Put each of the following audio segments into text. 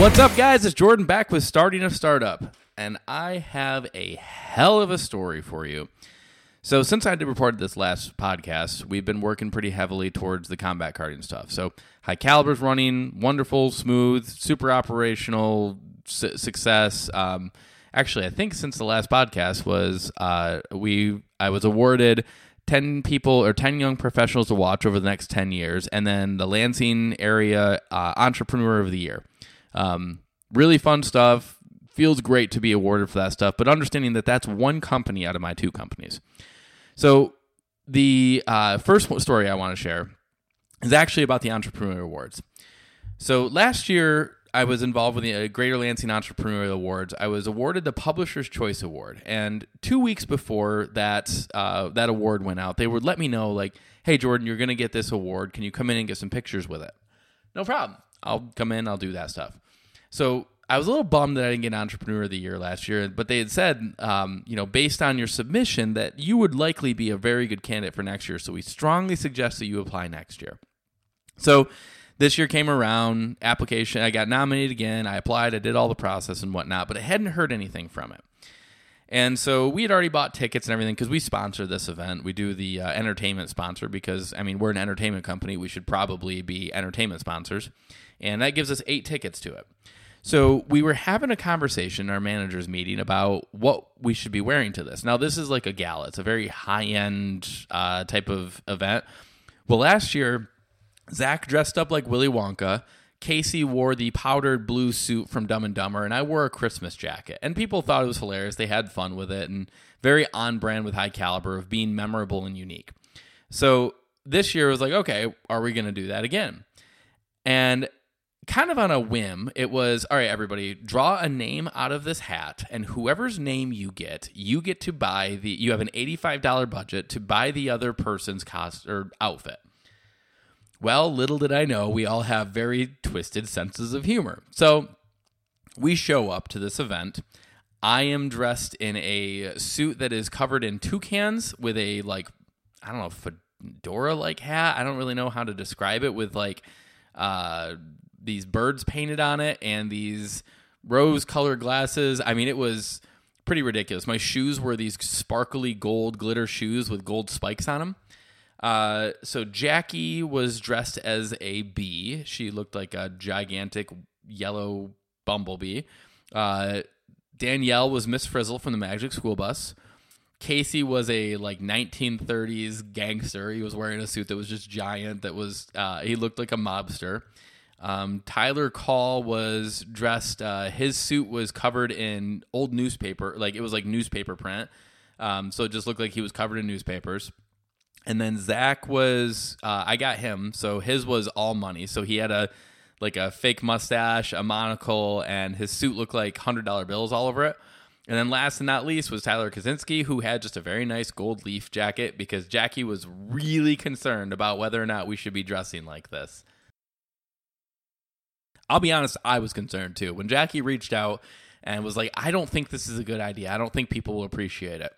What's up, guys? It's Jordan back with Starting a Startup, and I have a hell of a story for you. So, since I did report this last podcast, we've been working pretty heavily towards the combat karting stuff. So, high caliber's running, wonderful, smooth, super operational su- success. Um, actually, I think since the last podcast was uh, we, I was awarded 10 people or 10 young professionals to watch over the next 10 years, and then the Lansing area uh, entrepreneur of the year. Um, really fun stuff. Feels great to be awarded for that stuff, but understanding that that's one company out of my two companies. So, the uh, first story I want to share is actually about the Entrepreneur Awards. So, last year, I was involved with the uh, Greater Lansing Entrepreneurial Awards. I was awarded the Publisher's Choice Award, and two weeks before that uh, that award went out, they would let me know like, "Hey, Jordan, you're going to get this award. Can you come in and get some pictures with it?" No problem. I'll come in. I'll do that stuff. So I was a little bummed that I didn't get Entrepreneur of the Year last year, but they had said, um, you know, based on your submission, that you would likely be a very good candidate for next year. So we strongly suggest that you apply next year. So this year came around, application, I got nominated again. I applied, I did all the process and whatnot, but I hadn't heard anything from it. And so we had already bought tickets and everything because we sponsor this event. We do the uh, entertainment sponsor because, I mean, we're an entertainment company. We should probably be entertainment sponsors. And that gives us eight tickets to it. So we were having a conversation, in our managers meeting, about what we should be wearing to this. Now, this is like a gala, it's a very high end uh, type of event. Well, last year, Zach dressed up like Willy Wonka. Casey wore the powdered blue suit from Dumb and Dumber, and I wore a Christmas jacket. And people thought it was hilarious. They had fun with it, and very on brand with high caliber of being memorable and unique. So this year was like, okay, are we going to do that again? And kind of on a whim, it was all right, everybody, draw a name out of this hat, and whoever's name you get, you get to buy the. You have an eighty-five dollar budget to buy the other person's cost or outfit. Well, little did I know, we all have very twisted senses of humor. So we show up to this event. I am dressed in a suit that is covered in toucans with a like I don't know fedora like hat. I don't really know how to describe it with like uh these birds painted on it and these rose colored glasses. I mean, it was pretty ridiculous. My shoes were these sparkly gold glitter shoes with gold spikes on them. Uh, so Jackie was dressed as a bee. She looked like a gigantic yellow bumblebee. Uh, Danielle was Miss Frizzle from the Magic School Bus. Casey was a like 1930s gangster. He was wearing a suit that was just giant. That was uh, he looked like a mobster. Um, Tyler Call was dressed. Uh, his suit was covered in old newspaper, like it was like newspaper print. Um, so it just looked like he was covered in newspapers. And then Zach was, uh, I got him. So his was all money. So he had a like a fake mustache, a monocle, and his suit looked like hundred dollar bills all over it. And then last and not least was Tyler Kaczynski, who had just a very nice gold leaf jacket because Jackie was really concerned about whether or not we should be dressing like this. I'll be honest, I was concerned too. When Jackie reached out and was like, I don't think this is a good idea. I don't think people will appreciate it.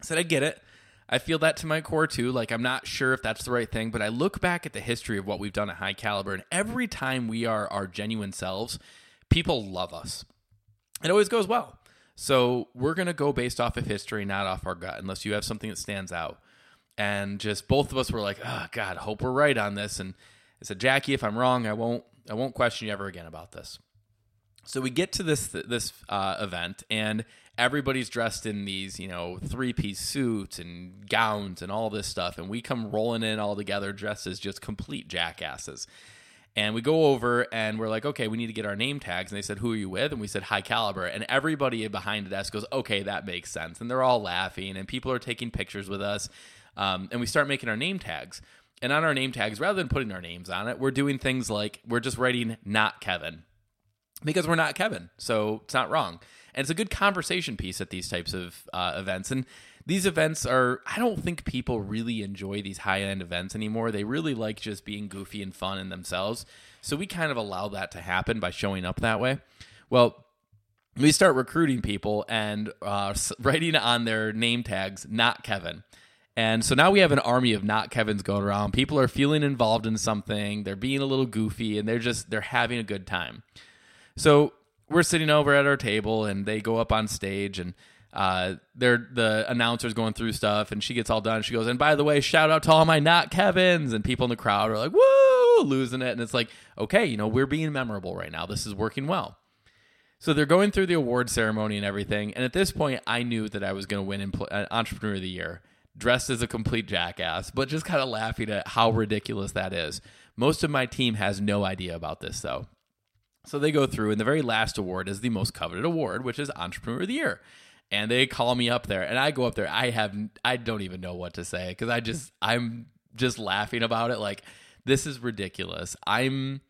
I said, I get it. I feel that to my core too. Like, I'm not sure if that's the right thing, but I look back at the history of what we've done at High Caliber, and every time we are our genuine selves, people love us. It always goes well. So, we're going to go based off of history, not off our gut, unless you have something that stands out. And just both of us were like, oh, God, hope we're right on this. And I said, Jackie, if I'm wrong, I won't I won't question you ever again about this. So we get to this this uh, event, and everybody's dressed in these, you know, three piece suits and gowns and all this stuff, and we come rolling in all together dressed as just complete jackasses. And we go over and we're like, okay, we need to get our name tags. And they said, who are you with? And we said, high caliber. And everybody behind the desk goes, okay, that makes sense. And they're all laughing, and people are taking pictures with us. Um, and we start making our name tags. And on our name tags, rather than putting our names on it, we're doing things like we're just writing not Kevin because we're not Kevin. So it's not wrong. And it's a good conversation piece at these types of uh, events. And these events are, I don't think people really enjoy these high end events anymore. They really like just being goofy and fun in themselves. So we kind of allow that to happen by showing up that way. Well, we start recruiting people and uh, writing on their name tags, not Kevin. And so now we have an army of not Kevins going around. People are feeling involved in something. They're being a little goofy and they're just they're having a good time. So we're sitting over at our table and they go up on stage and uh, they're the announcer's going through stuff and she gets all done. She goes, and by the way, shout out to all my not Kevins. And people in the crowd are like, woo, losing it. And it's like, okay, you know, we're being memorable right now. This is working well. So they're going through the award ceremony and everything. And at this point, I knew that I was going to win Impl- uh, Entrepreneur of the Year, dressed as a complete jackass, but just kind of laughing at how ridiculous that is. Most of my team has no idea about this, though. So they go through, and the very last award is the most coveted award, which is Entrepreneur of the Year and they call me up there and I go up there. I have I don't even know what to say because I just I'm just laughing about it. Like this is ridiculous. I'm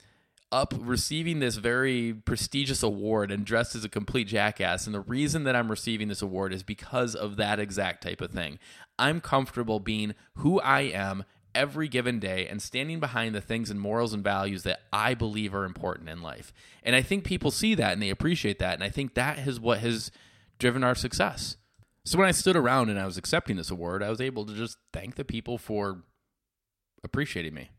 up receiving this very prestigious award and dressed as a complete jackass. And the reason that I'm receiving this award is because of that exact type of thing. I'm comfortable being who I am every given day and standing behind the things and morals and values that I believe are important in life. And I think people see that and they appreciate that. And I think that is what has driven our success. So when I stood around and I was accepting this award, I was able to just thank the people for appreciating me,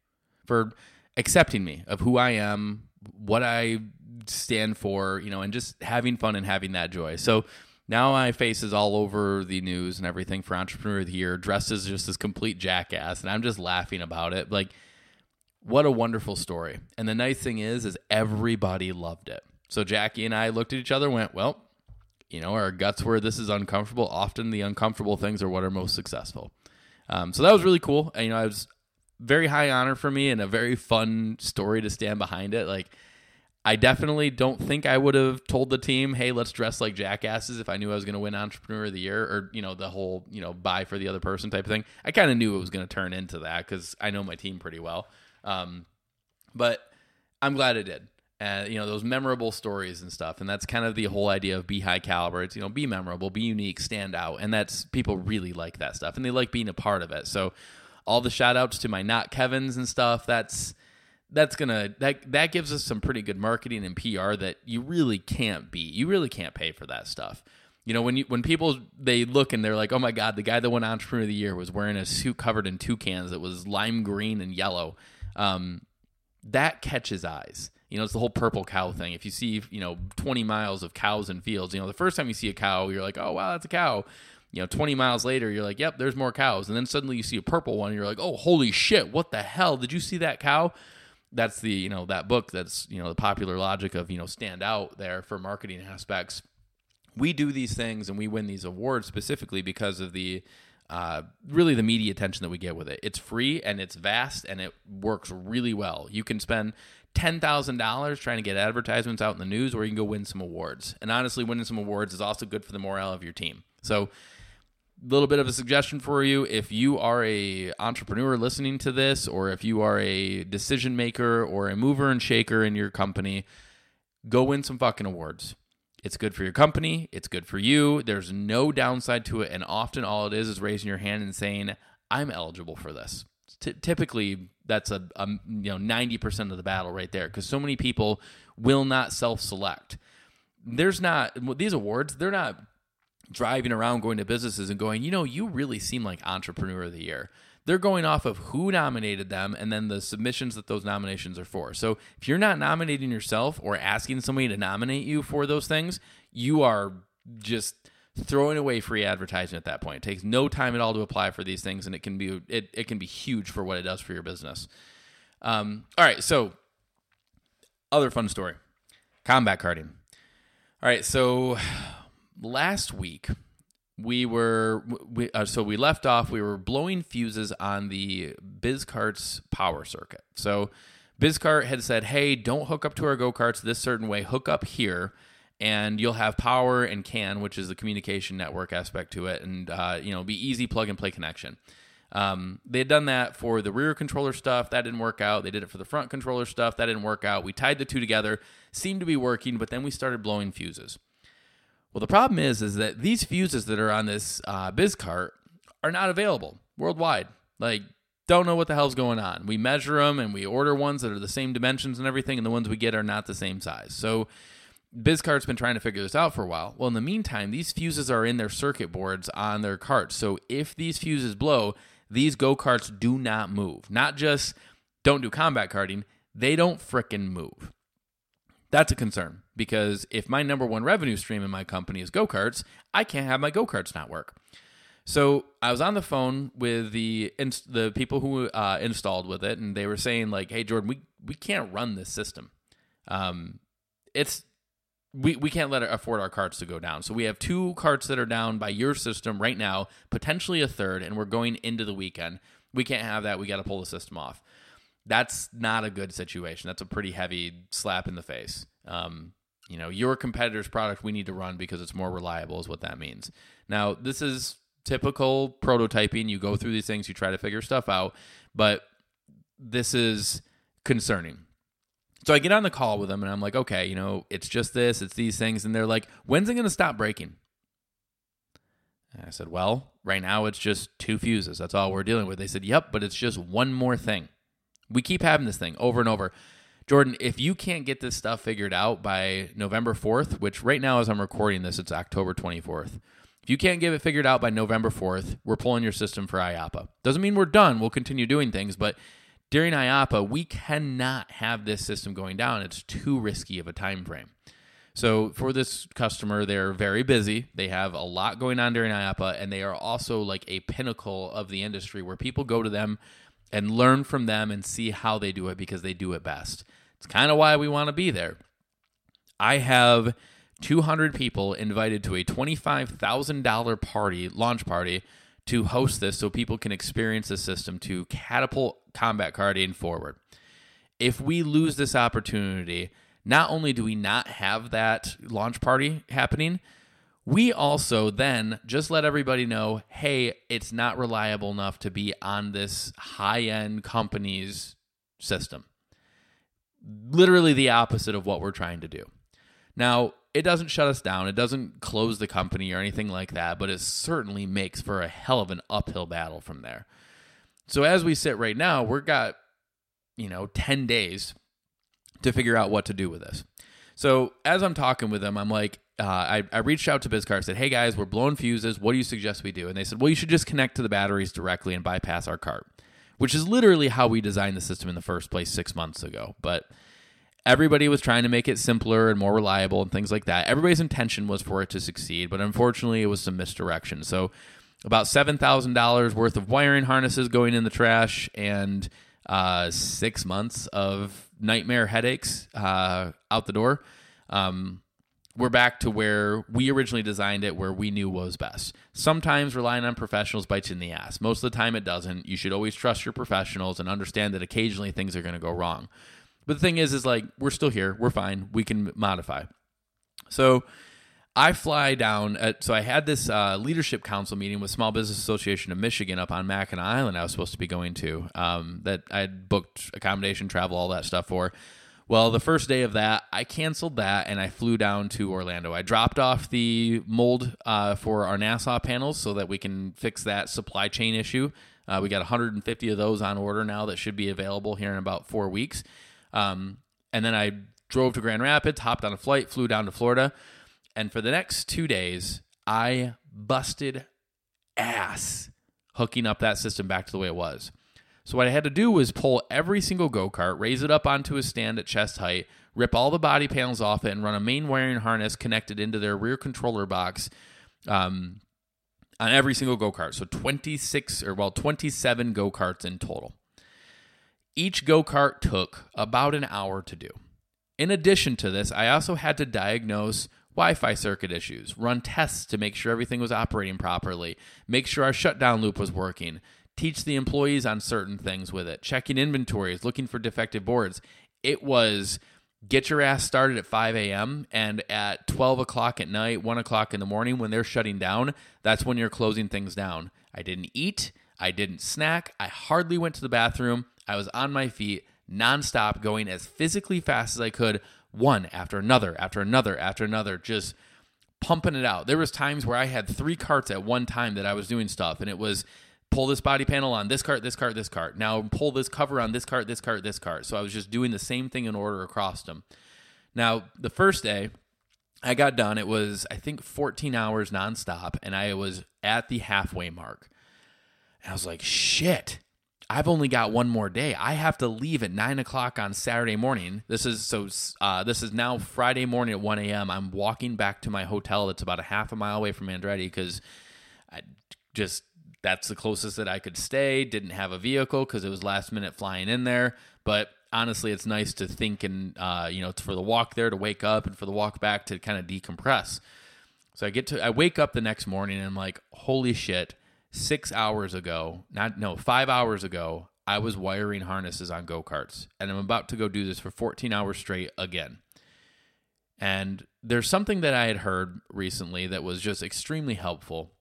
for accepting me of who I am, what I stand for, you know, and just having fun and having that joy. So now my face is all over the news and everything for Entrepreneur of the Year, dressed as just this complete jackass, and I'm just laughing about it. Like, what a wonderful story. And the nice thing is, is everybody loved it. So Jackie and I looked at each other went, well, you know, our guts were this is uncomfortable. Often the uncomfortable things are what are most successful. Um, so that was really cool. And, you know, I was very high honor for me and a very fun story to stand behind it. Like, I definitely don't think I would have told the team, "Hey, let's dress like jackasses" if I knew I was going to win Entrepreneur of the Year, or you know, the whole you know buy for the other person type of thing. I kind of knew it was going to turn into that because I know my team pretty well. Um, but I'm glad it did and you know those memorable stories and stuff and that's kind of the whole idea of be high caliber it's you know be memorable be unique stand out and that's people really like that stuff and they like being a part of it so all the shout outs to my not kevins and stuff that's that's gonna that that gives us some pretty good marketing and pr that you really can't beat you really can't pay for that stuff you know when you when people they look and they're like oh my god the guy that won entrepreneur of the year was wearing a suit covered in toucans that was lime green and yellow um, that catches eyes you know, it's the whole purple cow thing. If you see, you know, 20 miles of cows and fields, you know, the first time you see a cow, you're like, oh, wow, that's a cow. You know, 20 miles later, you're like, yep, there's more cows. And then suddenly you see a purple one, you're like, oh, holy shit, what the hell? Did you see that cow? That's the, you know, that book that's, you know, the popular logic of, you know, stand out there for marketing aspects. We do these things and we win these awards specifically because of the, uh, really the media attention that we get with it. It's free and it's vast and it works really well. You can spend $10,000 trying to get advertisements out in the news, or you can go win some awards. And honestly, winning some awards is also good for the morale of your team. So, little bit of a suggestion for you. If you are a entrepreneur listening to this or if you are a decision maker or a mover and shaker in your company go win some fucking awards. It's good for your company. It's good for you. There's no downside to it. And often all it is is raising your hand and saying i'm eligible for this. T- typically that's a, a you know 90% of the battle right there because so many people will not self-select. There's not these awards they're not driving around going to businesses and going you know you really seem like entrepreneur of the year they're going off of who nominated them and then the submissions that those nominations are for so if you're not nominating yourself or asking somebody to nominate you for those things you are just throwing away free advertising at that point. It takes no time at all to apply for these things, and it can be it, it can be huge for what it does for your business. Um, all right, so other fun story, combat karting. All right, so last week we were we, uh, so we left off. We were blowing fuses on the BizKarts power circuit. So BizKart had said, "Hey, don't hook up to our go karts this certain way. Hook up here." and you'll have power and CAN, which is the communication network aspect to it, and uh, you know, be easy plug and play connection. Um, they had done that for the rear controller stuff. That didn't work out. They did it for the front controller stuff. That didn't work out. We tied the two together, seemed to be working, but then we started blowing fuses. Well, the problem is, is that these fuses that are on this uh, BizKart are not available worldwide. Like don't know what the hell's going on. We measure them and we order ones that are the same dimensions and everything, and the ones we get are not the same size. So BizKart's been trying to figure this out for a while. Well, in the meantime, these fuses are in their circuit boards on their carts. So if these fuses blow, these go karts do not move. Not just don't do combat karting, they don't fricking move. That's a concern because if my number one revenue stream in my company is go karts, I can't have my go karts not work. So I was on the phone with the the people who uh, installed with it, and they were saying like, "Hey, Jordan, we we can't run this system. Um, it's we we can't let it afford our carts to go down. So we have two carts that are down by your system right now, potentially a third, and we're going into the weekend. We can't have that. We got to pull the system off. That's not a good situation. That's a pretty heavy slap in the face. Um, you know, your competitor's product we need to run because it's more reliable, is what that means. Now, this is typical prototyping. You go through these things, you try to figure stuff out, but this is concerning. So I get on the call with them and I'm like, okay, you know, it's just this, it's these things. And they're like, when's it going to stop breaking? And I said, well, right now it's just two fuses. That's all we're dealing with. They said, yep, but it's just one more thing. We keep having this thing over and over. Jordan, if you can't get this stuff figured out by November 4th, which right now, as I'm recording this, it's October 24th. If you can't get it figured out by November 4th, we're pulling your system for IAAPA. Doesn't mean we're done. We'll continue doing things, but during IAAPA, we cannot have this system going down. It's too risky of a time frame. So for this customer, they're very busy. They have a lot going on during IAAPA, and they are also like a pinnacle of the industry where people go to them and learn from them and see how they do it because they do it best. It's kind of why we want to be there. I have 200 people invited to a $25,000 party, launch party, to host this so people can experience the system to catapult combat karting forward. If we lose this opportunity, not only do we not have that launch party happening, we also then just let everybody know hey, it's not reliable enough to be on this high end company's system. Literally the opposite of what we're trying to do. Now, it doesn't shut us down. It doesn't close the company or anything like that, but it certainly makes for a hell of an uphill battle from there. So as we sit right now, we've got, you know, 10 days to figure out what to do with this. So as I'm talking with them, I'm like, uh, I, I reached out to BizKart, said, hey guys, we're blowing fuses. What do you suggest we do? And they said, well, you should just connect to the batteries directly and bypass our cart, which is literally how we designed the system in the first place six months ago. But everybody was trying to make it simpler and more reliable and things like that. Everybody's intention was for it to succeed, but unfortunately, it was some misdirection. So, about seven thousand dollars worth of wiring harnesses going in the trash, and uh, six months of nightmare headaches uh, out the door. Um, we're back to where we originally designed it, where we knew was best. Sometimes relying on professionals bites in the ass. Most of the time, it doesn't. You should always trust your professionals and understand that occasionally things are going to go wrong. But the thing is, is like we're still here. We're fine. We can modify. So I fly down. At, so I had this uh, leadership council meeting with Small Business Association of Michigan up on Mackinac Island. I was supposed to be going to um, that I had booked accommodation, travel, all that stuff for. Well, the first day of that, I canceled that and I flew down to Orlando. I dropped off the mold uh, for our Nassau panels so that we can fix that supply chain issue. Uh, we got 150 of those on order now that should be available here in about four weeks. Um, and then I drove to Grand Rapids, hopped on a flight, flew down to Florida. And for the next two days, I busted ass hooking up that system back to the way it was. So what I had to do was pull every single go-kart, raise it up onto a stand at chest height, rip all the body panels off it, and run a main wiring harness connected into their rear controller box um, on every single go-kart. So 26 or well 27 go-karts in total. Each go kart took about an hour to do. In addition to this, I also had to diagnose Wi Fi circuit issues, run tests to make sure everything was operating properly, make sure our shutdown loop was working, teach the employees on certain things with it, checking inventories, looking for defective boards. It was get your ass started at 5 a.m. and at 12 o'clock at night, 1 o'clock in the morning when they're shutting down, that's when you're closing things down. I didn't eat, I didn't snack, I hardly went to the bathroom. I was on my feet nonstop, going as physically fast as I could, one after another, after another, after another, just pumping it out. There was times where I had three carts at one time that I was doing stuff, and it was pull this body panel on this cart, this cart, this cart. Now pull this cover on this cart, this cart, this cart. So I was just doing the same thing in order across them. Now, the first day I got done, it was, I think, 14 hours nonstop, and I was at the halfway mark. And I was like, shit. I've only got one more day. I have to leave at nine o'clock on Saturday morning. This is so. Uh, this is now Friday morning at one a.m. I'm walking back to my hotel. That's about a half a mile away from Andretti because I just that's the closest that I could stay. Didn't have a vehicle because it was last minute flying in there. But honestly, it's nice to think and uh, you know for the walk there to wake up and for the walk back to kind of decompress. So I get to I wake up the next morning and I'm like, holy shit! Six hours ago, not no five hours ago, I was wiring harnesses on go karts, and I'm about to go do this for 14 hours straight again. And there's something that I had heard recently that was just extremely helpful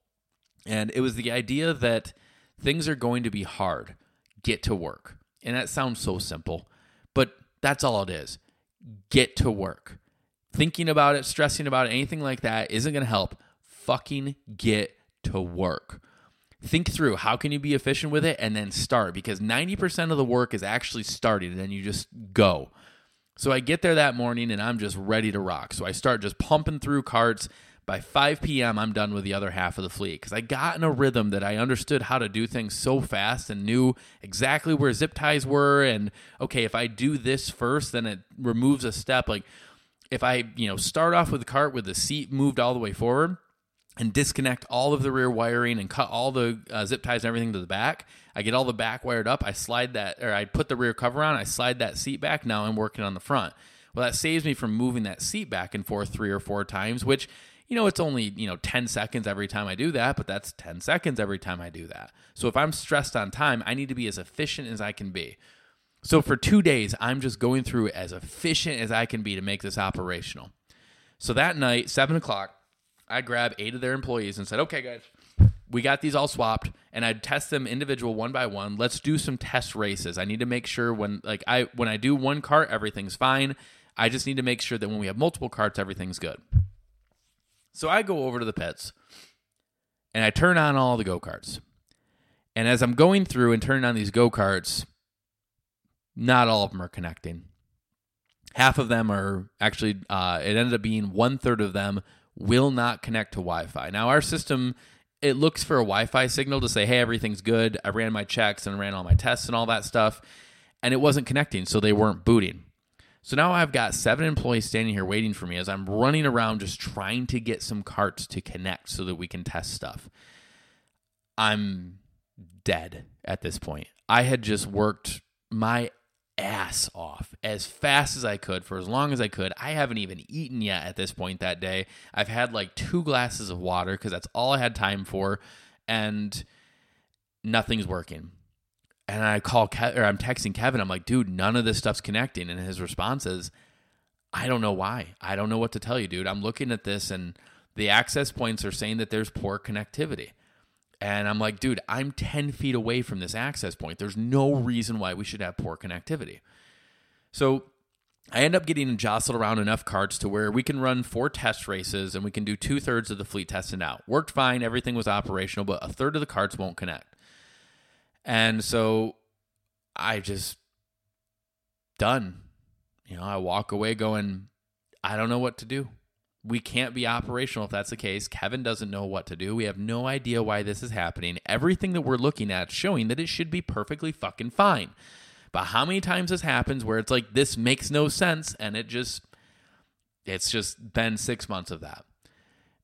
and it was the idea that things are going to be hard. Get to work. And that sounds so simple, but that's all it is. Get to work. Thinking about it, stressing about it, anything like that isn't going to help. Fucking get to work. Think through how can you be efficient with it and then start because 90% of the work is actually starting and then you just go. So I get there that morning and I'm just ready to rock. So I start just pumping through carts. By 5 p.m., I'm done with the other half of the fleet because I got in a rhythm that I understood how to do things so fast and knew exactly where zip ties were. And okay, if I do this first, then it removes a step. Like if I, you know, start off with the cart with the seat moved all the way forward and disconnect all of the rear wiring and cut all the uh, zip ties and everything to the back. I get all the back wired up. I slide that, or I put the rear cover on. I slide that seat back. Now I'm working on the front. Well, that saves me from moving that seat back and forth three or four times, which you know, it's only, you know, 10 seconds every time I do that, but that's 10 seconds every time I do that. So if I'm stressed on time, I need to be as efficient as I can be. So for two days, I'm just going through as efficient as I can be to make this operational. So that night, seven o'clock, I grab eight of their employees and said, okay, guys, we got these all swapped and I'd test them individual one by one. Let's do some test races. I need to make sure when like I when I do one cart, everything's fine. I just need to make sure that when we have multiple carts, everything's good. So I go over to the pets and I turn on all the go karts. And as I'm going through and turning on these go karts, not all of them are connecting. Half of them are actually, uh, it ended up being one third of them will not connect to Wi Fi. Now, our system, it looks for a Wi Fi signal to say, hey, everything's good. I ran my checks and ran all my tests and all that stuff. And it wasn't connecting, so they weren't booting. So now I've got seven employees standing here waiting for me as I'm running around just trying to get some carts to connect so that we can test stuff. I'm dead at this point. I had just worked my ass off as fast as I could for as long as I could. I haven't even eaten yet at this point that day. I've had like two glasses of water because that's all I had time for, and nothing's working and I call Ke- or I'm texting Kevin. I'm like, dude, none of this stuff's connecting. And his response is, I don't know why. I don't know what to tell you, dude. I'm looking at this and the access points are saying that there's poor connectivity. And I'm like, dude, I'm 10 feet away from this access point. There's no reason why we should have poor connectivity. So I end up getting jostled around enough carts to where we can run four test races and we can do two thirds of the fleet testing out. Worked fine, everything was operational, but a third of the carts won't connect. And so I just done. You know, I walk away going, I don't know what to do. We can't be operational if that's the case. Kevin doesn't know what to do. We have no idea why this is happening. Everything that we're looking at showing that it should be perfectly fucking fine. But how many times this happens where it's like this makes no sense and it just it's just been 6 months of that.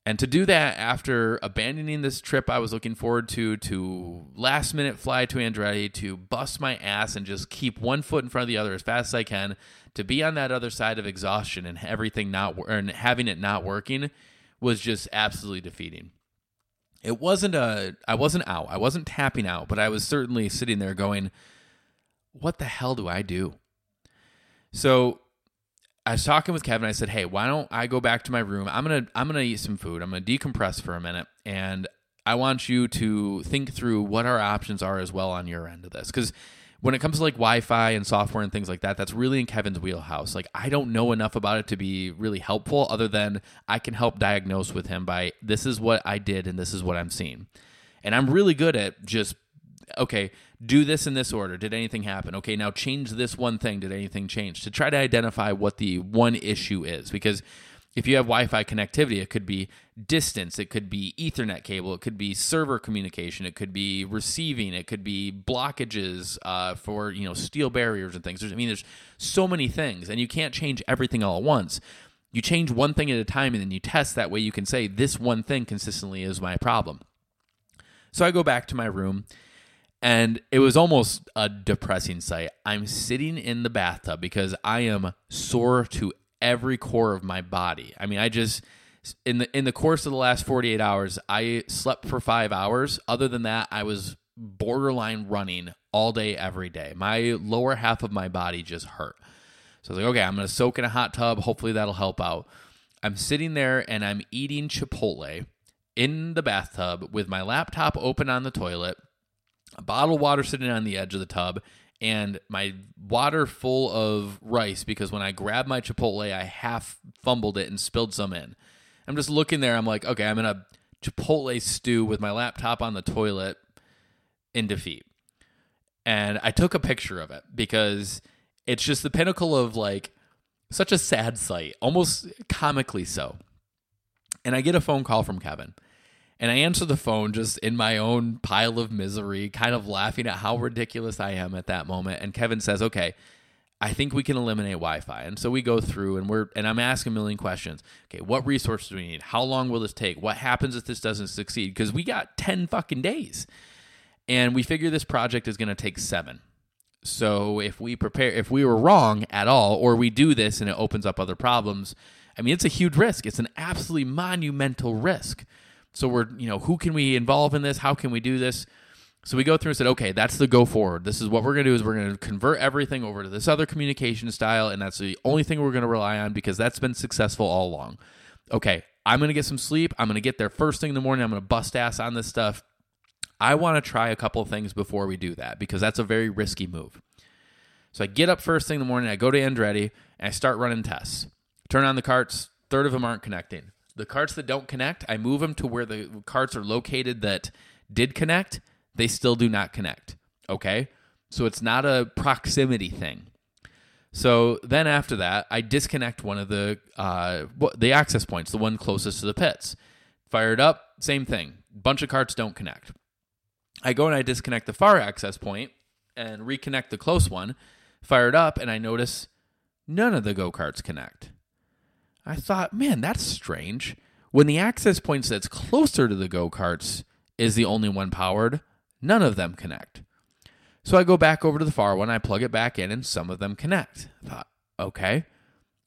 And to do that after abandoning this trip I was looking forward to, to last minute fly to Andretti, to bust my ass and just keep one foot in front of the other as fast as I can, to be on that other side of exhaustion and everything not and having it not working was just absolutely defeating. It wasn't a I wasn't out. I wasn't tapping out, but I was certainly sitting there going, "What the hell do I do?" So I was talking with Kevin. I said, "Hey, why don't I go back to my room? I'm gonna I'm gonna eat some food. I'm gonna decompress for a minute, and I want you to think through what our options are as well on your end of this, because." When it comes to like Wi-Fi and software and things like that, that's really in Kevin's wheelhouse. Like I don't know enough about it to be really helpful, other than I can help diagnose with him by this is what I did and this is what I'm seeing, and I'm really good at just okay, do this in this order. Did anything happen? Okay, now change this one thing. Did anything change? To try to identify what the one issue is. Because if you have Wi Fi connectivity, it could be distance, it could be Ethernet cable, it could be server communication, it could be receiving, it could be blockages uh, for you know steel barriers and things. There's, I mean, there's so many things, and you can't change everything all at once. You change one thing at a time, and then you test. That way, you can say this one thing consistently is my problem. So I go back to my room, and it was almost a depressing sight. I'm sitting in the bathtub because I am sore to every core of my body. I mean, I just in the in the course of the last 48 hours, I slept for 5 hours. Other than that, I was borderline running all day every day. My lower half of my body just hurt. So I was like, okay, I'm going to soak in a hot tub. Hopefully that'll help out. I'm sitting there and I'm eating Chipotle in the bathtub with my laptop open on the toilet, a bottle of water sitting on the edge of the tub, and my water full of rice because when I grabbed my Chipotle, I half fumbled it and spilled some in. I'm just looking there. I'm like, okay, I'm in a Chipotle stew with my laptop on the toilet in defeat. And I took a picture of it because it's just the pinnacle of like such a sad sight, almost comically so. And I get a phone call from Kevin. And I answer the phone just in my own pile of misery, kind of laughing at how ridiculous I am at that moment. And Kevin says, Okay, I think we can eliminate Wi-Fi. And so we go through and we're and I'm asking a million questions. Okay, what resources do we need? How long will this take? What happens if this doesn't succeed? Because we got 10 fucking days. And we figure this project is gonna take seven. So if we prepare if we were wrong at all, or we do this and it opens up other problems, I mean it's a huge risk. It's an absolutely monumental risk. So we're, you know, who can we involve in this? How can we do this? So we go through and said, okay, that's the go forward. This is what we're going to do is we're going to convert everything over to this other communication style, and that's the only thing we're going to rely on because that's been successful all along. Okay, I'm going to get some sleep. I'm going to get there first thing in the morning. I'm going to bust ass on this stuff. I want to try a couple of things before we do that because that's a very risky move. So I get up first thing in the morning. I go to Andretti and I start running tests. Turn on the carts. Third of them aren't connecting. The carts that don't connect, I move them to where the carts are located that did connect. They still do not connect. Okay? So it's not a proximity thing. So then after that, I disconnect one of the uh, the access points, the one closest to the pits. Fire it up, same thing. Bunch of carts don't connect. I go and I disconnect the far access point and reconnect the close one. Fire it up, and I notice none of the go karts connect. I thought, man, that's strange. When the access point that's closer to the go karts is the only one powered, none of them connect. So I go back over to the far one, I plug it back in, and some of them connect. I thought, okay.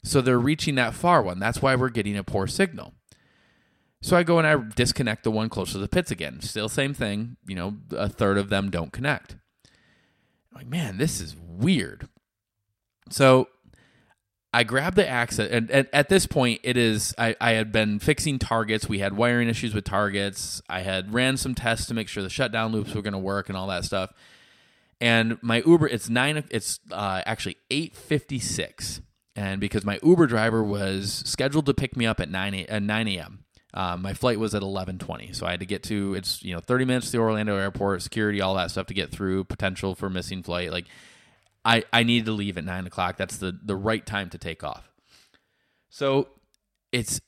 So they're reaching that far one. That's why we're getting a poor signal. So I go and I disconnect the one closer to the pits again. Still same thing. You know, a third of them don't connect. I'm like, man, this is weird. So I grabbed the axe, and, and, at this point, it is. I, I had been fixing targets. We had wiring issues with targets. I had ran some tests to make sure the shutdown loops were going to work and all that stuff. And my Uber, it's nine. It's uh, actually eight fifty six, and because my Uber driver was scheduled to pick me up at nine a, nine a.m. Uh, my flight was at eleven twenty, so I had to get to. It's you know thirty minutes to the Orlando airport, security, all that stuff to get through. Potential for missing flight, like I, I needed to leave at nine o'clock. That's the, the right time to take off. So it's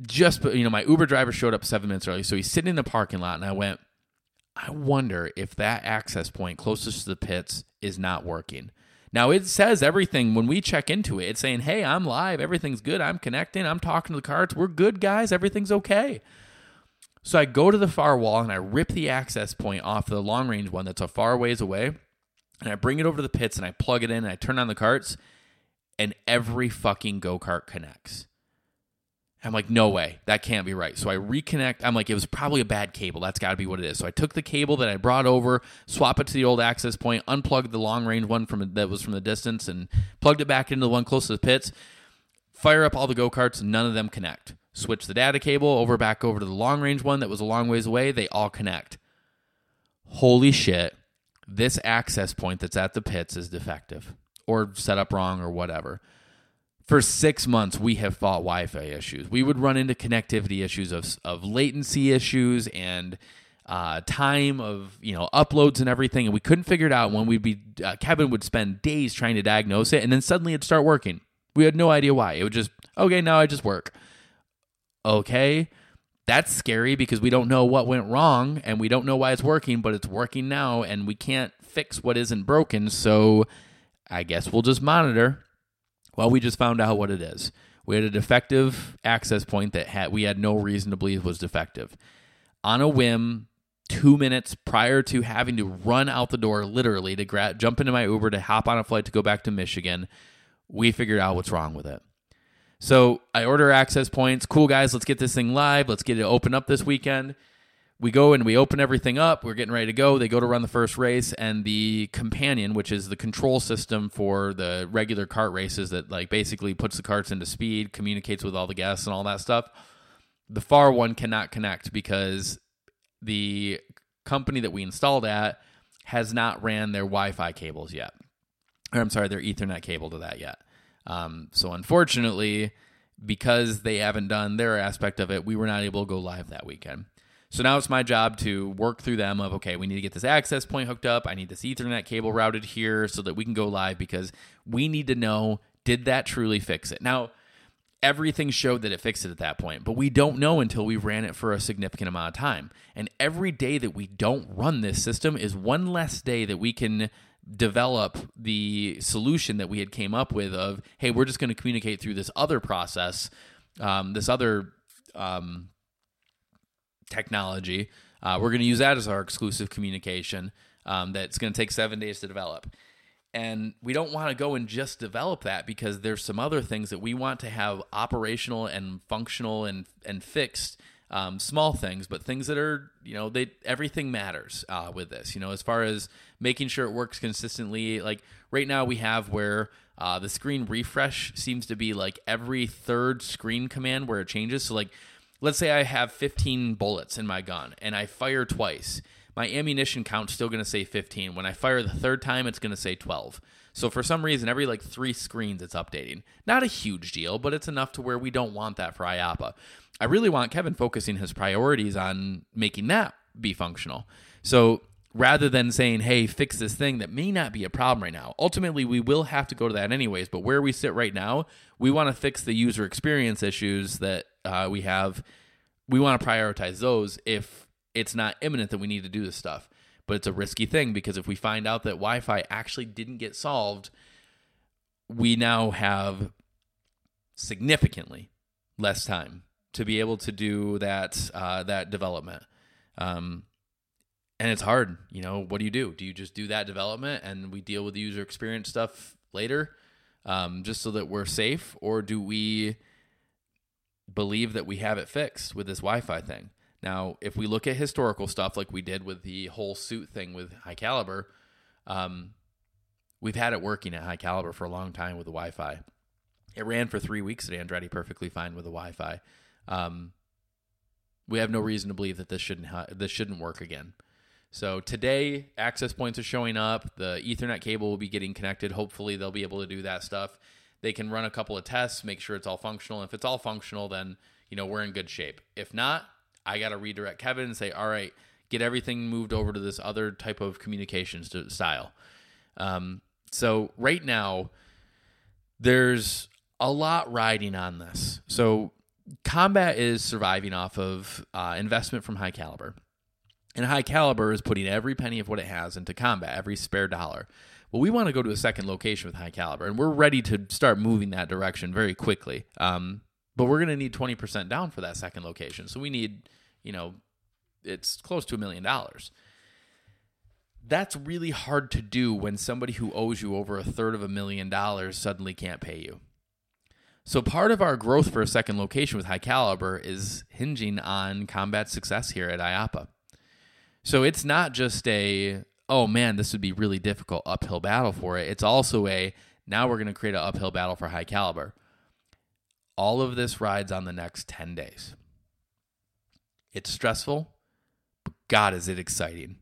just, you know, my Uber driver showed up seven minutes early. So he's sitting in the parking lot, and I went, I wonder if that access point closest to the pits is not working. Now it says everything when we check into it. It's saying, "Hey, I'm live. Everything's good. I'm connecting. I'm talking to the carts. We're good, guys. Everything's okay." So I go to the far wall and I rip the access point off the long range one that's a far ways away and I bring it over to the pits and I plug it in and I turn on the carts and every fucking go kart connects. I'm like, no way, that can't be right. So I reconnect. I'm like, it was probably a bad cable. That's got to be what it is. So I took the cable that I brought over, swap it to the old access point, unplugged the long range one from that was from the distance, and plugged it back into the one close to the pits. Fire up all the go karts, none of them connect. Switch the data cable over back over to the long range one that was a long ways away. They all connect. Holy shit! This access point that's at the pits is defective or set up wrong or whatever. For six months, we have fought Wi Fi issues. We would run into connectivity issues of, of latency issues and uh, time of you know uploads and everything, and we couldn't figure it out. When we'd be uh, Kevin would spend days trying to diagnose it, and then suddenly it'd start working. We had no idea why. It would just okay, now I just work. Okay, that's scary because we don't know what went wrong and we don't know why it's working, but it's working now, and we can't fix what isn't broken. So I guess we'll just monitor. Well, we just found out what it is. We had a defective access point that had, we had no reason to believe was defective. On a whim, two minutes prior to having to run out the door, literally to gra- jump into my Uber to hop on a flight to go back to Michigan, we figured out what's wrong with it. So I order access points. Cool guys, let's get this thing live. Let's get it open up this weekend we go and we open everything up. We're getting ready to go. They go to run the first race, and the companion, which is the control system for the regular kart races that like basically puts the carts into speed, communicates with all the guests and all that stuff. The far one cannot connect because the company that we installed at has not ran their Wi-Fi cables yet. Or I'm sorry, their Ethernet cable to that yet. Um, so unfortunately, because they haven't done their aspect of it, we were not able to go live that weekend. So now it's my job to work through them of okay, we need to get this access point hooked up. I need this Ethernet cable routed here so that we can go live because we need to know did that truly fix it. Now, everything showed that it fixed it at that point, but we don't know until we ran it for a significant amount of time. And every day that we don't run this system is one less day that we can develop the solution that we had came up with of hey, we're just going to communicate through this other process, um, this other um, technology. Uh, we're going to use that as our exclusive communication um, that's going to take seven days to develop. And we don't want to go and just develop that because there's some other things that we want to have operational and functional and, and fixed. Um, small things, but things that are, you know, they everything matters uh, with this. You know, as far as making sure it works consistently. Like right now, we have where uh, the screen refresh seems to be like every third screen command where it changes. So like let's say I have 15 bullets in my gun and I fire twice. My ammunition count's still going to say 15. When I fire the third time, it's going to say 12. So for some reason, every like three screens, it's updating. Not a huge deal, but it's enough to where we don't want that for IAAPA. I really want Kevin focusing his priorities on making that be functional. So rather than saying, hey, fix this thing that may not be a problem right now. Ultimately, we will have to go to that anyways. But where we sit right now, we want to fix the user experience issues that uh, we have, we want to prioritize those if it's not imminent that we need to do this stuff. But it's a risky thing because if we find out that Wi Fi actually didn't get solved, we now have significantly less time to be able to do that uh, that development. Um, and it's hard. You know, what do you do? Do you just do that development and we deal with the user experience stuff later, um, just so that we're safe, or do we believe that we have it fixed with this Wi-Fi thing. Now, if we look at historical stuff like we did with the whole suit thing with high caliber, um, we've had it working at high caliber for a long time with the Wi-Fi. It ran for three weeks at Andretti perfectly fine with the Wi-Fi. Um, we have no reason to believe that this shouldn't ha- this shouldn't work again. So today, access points are showing up. The Ethernet cable will be getting connected. Hopefully, they'll be able to do that stuff they can run a couple of tests, make sure it's all functional. If it's all functional, then you know we're in good shape. If not, I got to redirect Kevin and say, all right, get everything moved over to this other type of communications style. Um, so right now, there's a lot riding on this. So combat is surviving off of uh, investment from high caliber. And high caliber is putting every penny of what it has into combat, every spare dollar well, we want to go to a second location with high caliber, and we're ready to start moving that direction very quickly. Um, but we're going to need 20% down for that second location. So we need, you know, it's close to a million dollars. That's really hard to do when somebody who owes you over a third of a million dollars suddenly can't pay you. So part of our growth for a second location with high caliber is hinging on combat success here at IAAPA. So it's not just a oh man, this would be really difficult uphill battle for it. It's also a now we're going to create an uphill battle for high caliber. All of this rides on the next 10 days. It's stressful, but God, is it exciting.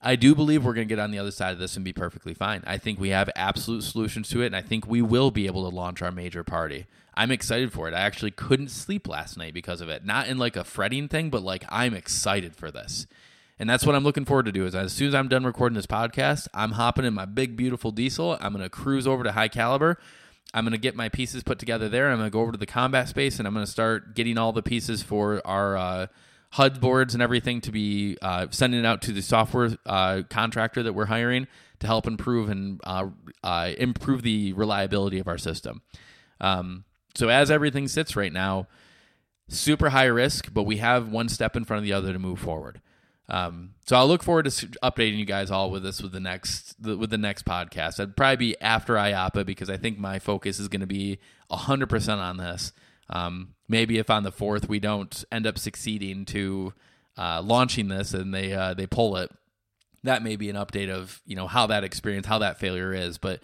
I do believe we're going to get on the other side of this and be perfectly fine. I think we have absolute solutions to it, and I think we will be able to launch our major party. I'm excited for it. I actually couldn't sleep last night because of it. Not in like a fretting thing, but like I'm excited for this And that's what I'm looking forward to do is as soon as I'm done recording this podcast, I'm hopping in my big beautiful diesel. I'm going to cruise over to High Caliber. I'm going to get my pieces put together there. I'm going to go over to the combat space and I'm going to start getting all the pieces for our uh, HUD boards and everything to be uh, sending it out to the software uh, contractor that we're hiring to help improve and uh, uh, improve the reliability of our system. Um, so as everything sits right now, super high risk, but we have one step in front of the other to move forward. Um, so I'll look forward to updating you guys all with this with the next the, with the next podcast. I'd probably be after IAAPA because I think my focus is going to be hundred percent on this. Um, maybe if on the fourth we don't end up succeeding to uh, launching this and they uh, they pull it, that may be an update of you know how that experience, how that failure is. But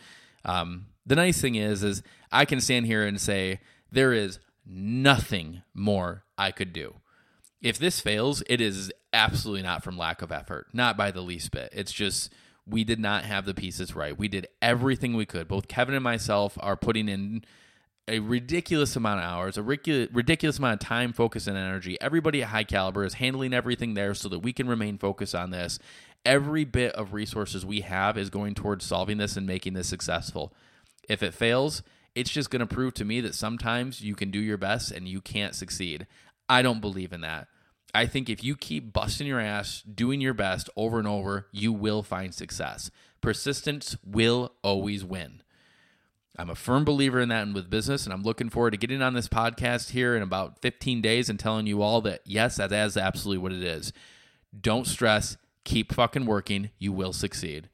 um, the nice thing is, is I can stand here and say there is nothing more I could do. If this fails, it is absolutely not from lack of effort, not by the least bit. It's just we did not have the pieces right. We did everything we could. Both Kevin and myself are putting in a ridiculous amount of hours, a ridiculous amount of time, focus, and energy. Everybody at High Caliber is handling everything there so that we can remain focused on this. Every bit of resources we have is going towards solving this and making this successful. If it fails, it's just going to prove to me that sometimes you can do your best and you can't succeed. I don't believe in that. I think if you keep busting your ass, doing your best over and over, you will find success. Persistence will always win. I'm a firm believer in that and with business, and I'm looking forward to getting on this podcast here in about 15 days and telling you all that yes, that is absolutely what it is. Don't stress, keep fucking working, you will succeed.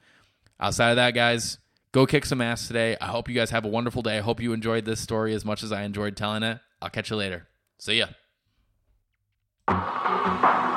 Outside of that, guys, go kick some ass today. I hope you guys have a wonderful day. I hope you enjoyed this story as much as I enjoyed telling it. I'll catch you later. See ya. Thank you.